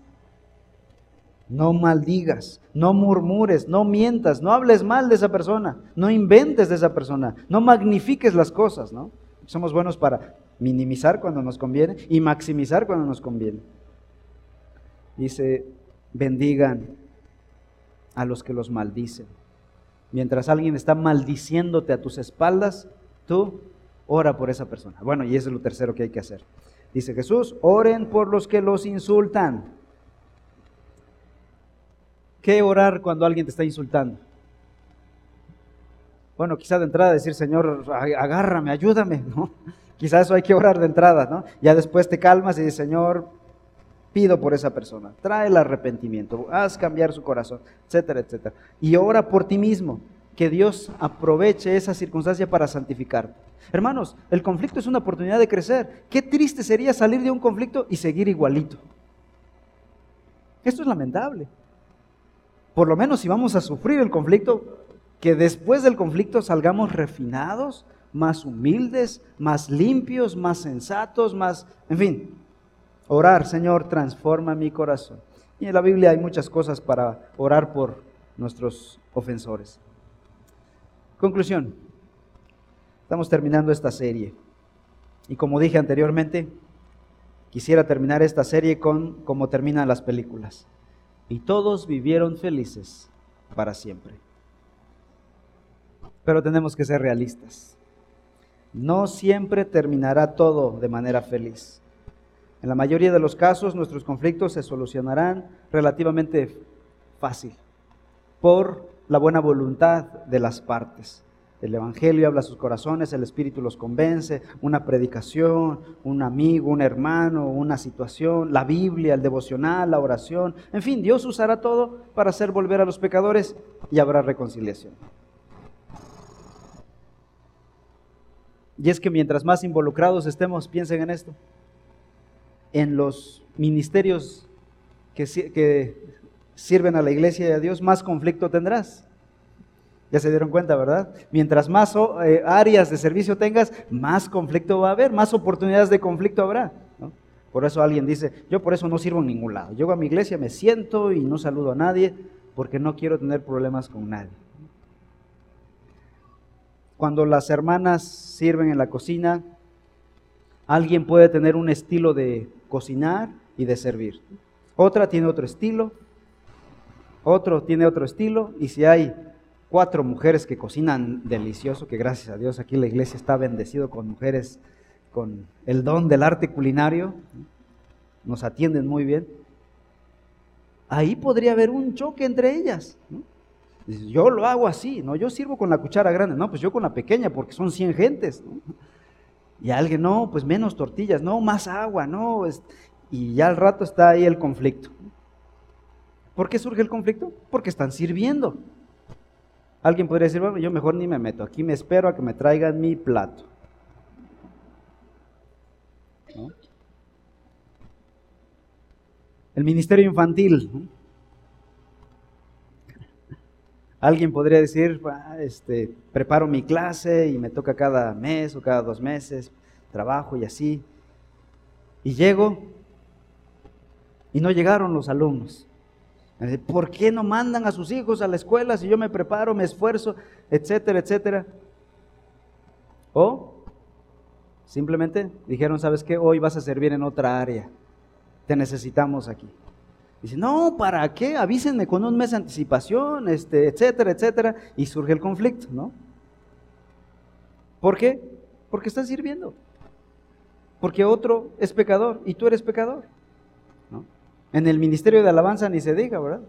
A: No maldigas, no murmures, no mientas, no hables mal de esa persona, no inventes de esa persona, no magnifiques las cosas, ¿no? Somos buenos para minimizar cuando nos conviene y maximizar cuando nos conviene. Dice, bendigan a los que los maldicen. Mientras alguien está maldiciéndote a tus espaldas, tú ora por esa persona. Bueno, y eso es lo tercero que hay que hacer. Dice Jesús, oren por los que los insultan. ¿Qué orar cuando alguien te está insultando? Bueno, quizá de entrada decir, Señor, agárrame, ayúdame, ¿no? <laughs> Quizá eso hay que orar de entrada, ¿no? Ya después te calmas y dices, Señor, pido por esa persona, trae el arrepentimiento, haz cambiar su corazón, etcétera, etcétera. Y ora por ti mismo, que Dios aproveche esa circunstancia para santificarte. Hermanos, el conflicto es una oportunidad de crecer. Qué triste sería salir de un conflicto y seguir igualito. Esto es lamentable. Por lo menos si vamos a sufrir el conflicto, que después del conflicto salgamos refinados, más humildes, más limpios, más sensatos, más, en fin, Orar, Señor, transforma mi corazón. Y en la Biblia hay muchas cosas para orar por nuestros ofensores. Conclusión. Estamos terminando esta serie. Y como dije anteriormente, quisiera terminar esta serie con como terminan las películas. Y todos vivieron felices para siempre. Pero tenemos que ser realistas. No siempre terminará todo de manera feliz. En la mayoría de los casos nuestros conflictos se solucionarán relativamente fácil por la buena voluntad de las partes. El Evangelio habla a sus corazones, el Espíritu los convence, una predicación, un amigo, un hermano, una situación, la Biblia, el devocional, la oración. En fin, Dios usará todo para hacer volver a los pecadores y habrá reconciliación. Y es que mientras más involucrados estemos, piensen en esto, en los ministerios que, sirven a la iglesia a Dios, más conflicto tendrás. Ya se dieron cuenta, ¿verdad? Mientras más eh, áreas de servicio tengas, más conflicto va a haber, más oportunidades de conflicto habrá. Por eso alguien dice, yo por eso no sirvo en ningún lado. Llego a mi iglesia, me siento y no saludo a nadie porque no quiero tener problemas con nadie. Cuando las hermanas sirven en la cocina, alguien puede tener un estilo de cocinar y de servir. Otra tiene otro estilo, otro tiene otro estilo, y si hay cuatro mujeres que cocinan delicioso, que gracias a Dios aquí la iglesia está bendecido con mujeres con el don del arte culinario, nos atienden muy bien. Ahí podría haber un choque entre ellas. Yo lo hago así, no, yo sirvo con la cuchara grande, no, pues yo con la pequeña porque son 100 gentes. Y alguien, no, pues menos tortillas, no, más agua, no. Y ya al rato está ahí el conflicto. ¿Por qué surge el conflicto? Porque están sirviendo. Alguien podría decir, bueno, yo mejor ni me meto, aquí me espero a que me traigan mi plato. El ministerio infantil. Alguien podría decir, este, preparo mi clase y me toca cada mes o cada dos meses, trabajo y así. Y llego y no llegaron los alumnos. ¿Por qué no mandan a sus hijos a la escuela si yo me preparo, me esfuerzo, etcétera, etcétera? O simplemente dijeron, ¿sabes qué? Hoy vas a servir en otra área. Te necesitamos aquí. Dice, no, ¿para qué? Avísenme con un mes de anticipación, este, etcétera, etcétera. Y surge el conflicto, ¿no? ¿Por qué? Porque están sirviendo. Porque otro es pecador y tú eres pecador. En el ministerio de alabanza ni se diga, ¿verdad?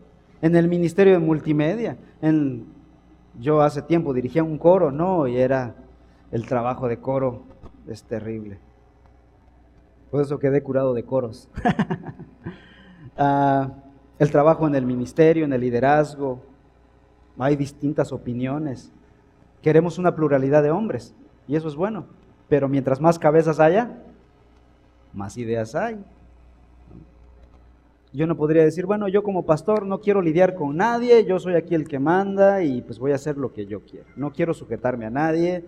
A: En el ministerio de multimedia. En, yo hace tiempo dirigía un coro, no, y era el trabajo de coro, es terrible. Por eso quedé curado de coros. <laughs> Ah, el trabajo en el ministerio, en el liderazgo, hay distintas opiniones. Queremos una pluralidad de hombres, y eso es bueno. Pero mientras más cabezas haya, más ideas hay. Yo no podría decir, bueno, yo como pastor no quiero lidiar con nadie, yo soy aquí el que manda y pues voy a hacer lo que yo quiero. No quiero sujetarme a nadie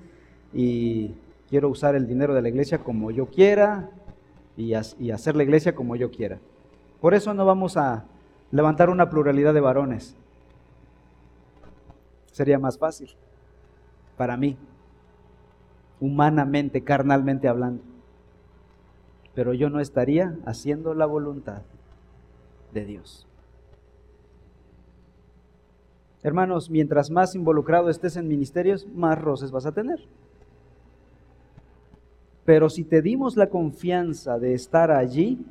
A: y quiero usar el dinero de la iglesia como yo quiera y, hacer la iglesia como yo quiera. Por eso no vamos a levantar una pluralidad de varones. Sería más fácil para mí, humanamente, carnalmente hablando. Pero yo no estaría haciendo la voluntad de Dios. Hermanos, mientras más involucrado estés en ministerios, más roces vas a tener. Pero si te dimos la confianza de estar allí,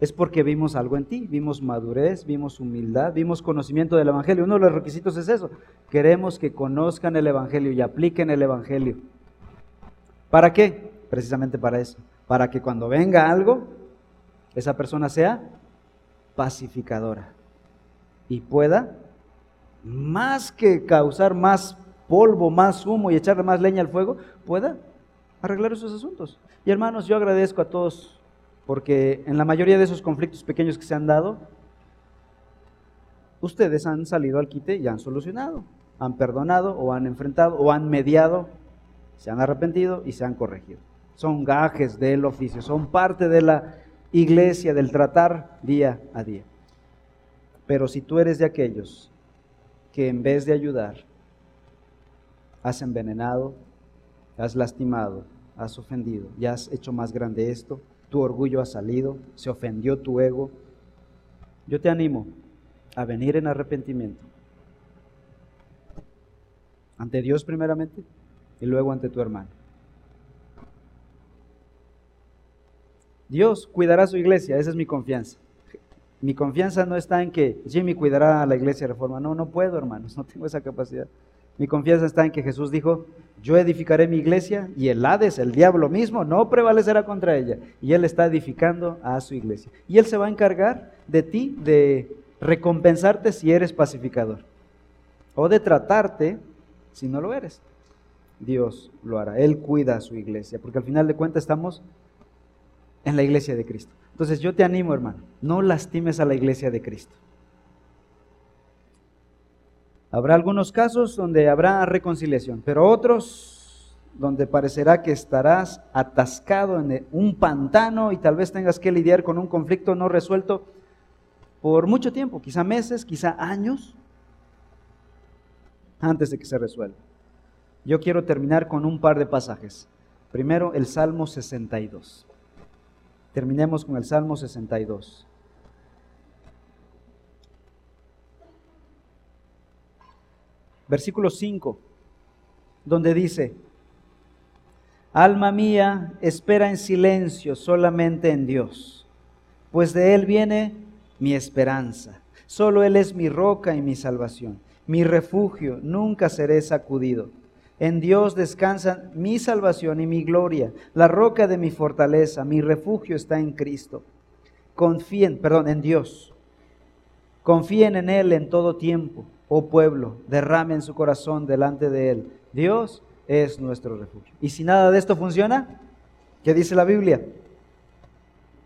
A: es porque vimos algo en ti, vimos madurez, vimos humildad, vimos conocimiento del Evangelio. Uno de los requisitos es eso. Queremos que conozcan el Evangelio y apliquen el Evangelio. ¿Para qué? Precisamente para eso. Para que cuando venga algo, esa persona sea pacificadora y pueda, más que causar más polvo, más humo y echarle más leña al fuego, pueda arreglar esos asuntos. Y hermanos, yo agradezco a todos porque en la mayoría de esos conflictos pequeños que se han dado, ustedes han salido al quite y han solucionado, han perdonado o han enfrentado o han mediado, se han arrepentido y se han corregido. Son gajes del oficio, son parte de la iglesia, del tratar día a día. Pero si tú eres de aquellos que en vez de ayudar, has envenenado, has lastimado, has ofendido, ya has hecho más grande esto, tu orgullo ha salido, se ofendió tu ego, yo te animo a venir en arrepentimiento. Ante Dios primeramente y luego ante tu hermano. Dios cuidará su iglesia, esa es mi confianza. Mi confianza no está en que Jimmy cuidará a la iglesia de reforma. No, no puedo, hermanos, no tengo esa capacidad. Mi confianza está en que Jesús dijo, yo edificaré mi iglesia y el Hades, el diablo mismo, no prevalecerá contra ella. Y Él está edificando a su iglesia. Y Él se va a encargar de ti, de recompensarte si eres pacificador. O de tratarte si no lo eres. Dios lo hará. Él cuida a su iglesia. Porque al final de cuentas estamos en la iglesia de Cristo. Entonces yo te animo, hermano, no lastimes a la iglesia de Cristo. Habrá algunos casos donde habrá reconciliación, pero otros donde parecerá que estarás atascado en un pantano y tal vez tengas que lidiar con un conflicto no resuelto por mucho tiempo, quizá meses, quizá años, antes de que se resuelva. Yo quiero terminar con un par de pasajes. Primero, el Salmo 62. Terminemos con el Salmo 62. Versículo 5, donde dice, Alma mía, espera en silencio solamente en Dios, pues de Él viene mi esperanza. Solo Él es mi roca y mi salvación, mi refugio, nunca seré sacudido. En Dios descansa mi salvación y mi gloria, la roca de mi fortaleza, mi refugio está en Cristo. Confíen, perdón, en Dios. Confíen en Él en todo tiempo oh pueblo, derramen su corazón delante de Él. Dios es nuestro refugio. Y si nada de esto funciona, ¿qué dice la Biblia?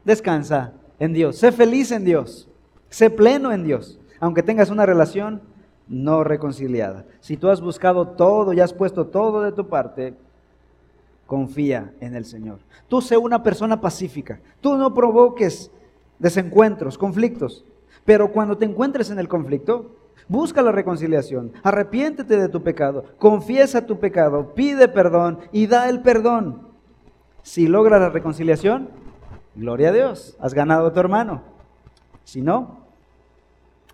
A: Descansa en Dios, sé feliz en Dios, sé pleno en Dios, aunque tengas una relación no reconciliada. Si tú has buscado todo y has puesto todo de tu parte, confía en el Señor. Tú sé una persona pacífica, tú no provoques desencuentros, conflictos, pero cuando te encuentres en el conflicto, Busca la reconciliación, arrepiéntete de tu pecado, confiesa tu pecado, pide perdón y da el perdón. Si logras la reconciliación, gloria a Dios, has ganado a tu hermano. Si no,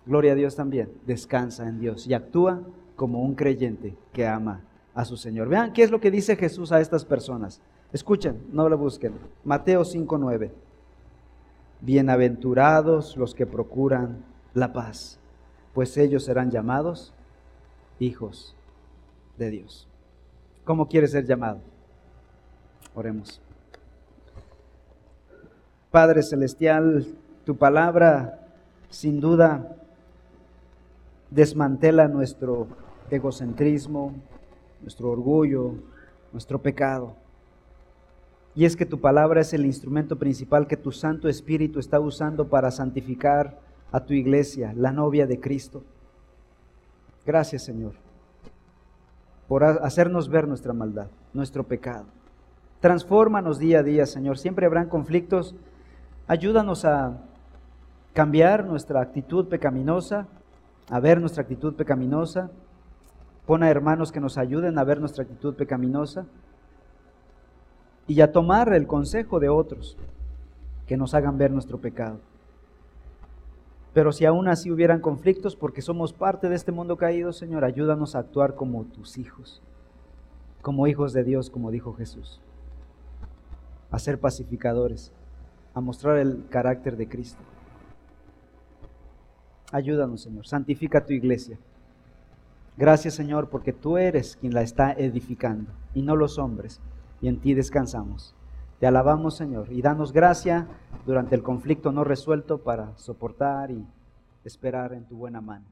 A: gloria a Dios también, descansa en Dios y actúa como un creyente que ama a su Señor. Vean qué es lo que dice Jesús a estas personas. Escuchen, no lo busquen. Mateo 5:9. Bienaventurados los que procuran la paz pues ellos serán llamados hijos de Dios. ¿Cómo quieres ser llamado? Oremos. Padre Celestial, tu palabra sin duda desmantela nuestro egocentrismo, nuestro orgullo, nuestro pecado. Y es que tu palabra es el instrumento principal que tu Santo Espíritu está usando para santificar a tu iglesia, la novia de Cristo. Gracias, Señor, por hacernos ver nuestra maldad, nuestro pecado. Transfórmanos día a día, Señor. Siempre habrán conflictos. Ayúdanos a cambiar nuestra actitud pecaminosa, a ver nuestra actitud pecaminosa. Pon a hermanos que nos ayuden a ver nuestra actitud pecaminosa y a tomar el consejo de otros que nos hagan ver nuestro pecado. Pero si aún así hubieran conflictos, porque somos parte de este mundo caído, Señor, ayúdanos a actuar como tus hijos, como hijos de Dios, como dijo Jesús, a ser pacificadores, a mostrar el carácter de Cristo. Ayúdanos, Señor, santifica tu iglesia. Gracias, Señor, porque tú eres quien la está edificando y no los hombres, y en ti descansamos. Te alabamos, Señor, y danos gracia durante el conflicto no resuelto para soportar y esperar en tu buena mano.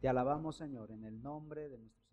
A: Te alabamos, Señor, en el nombre de nuestro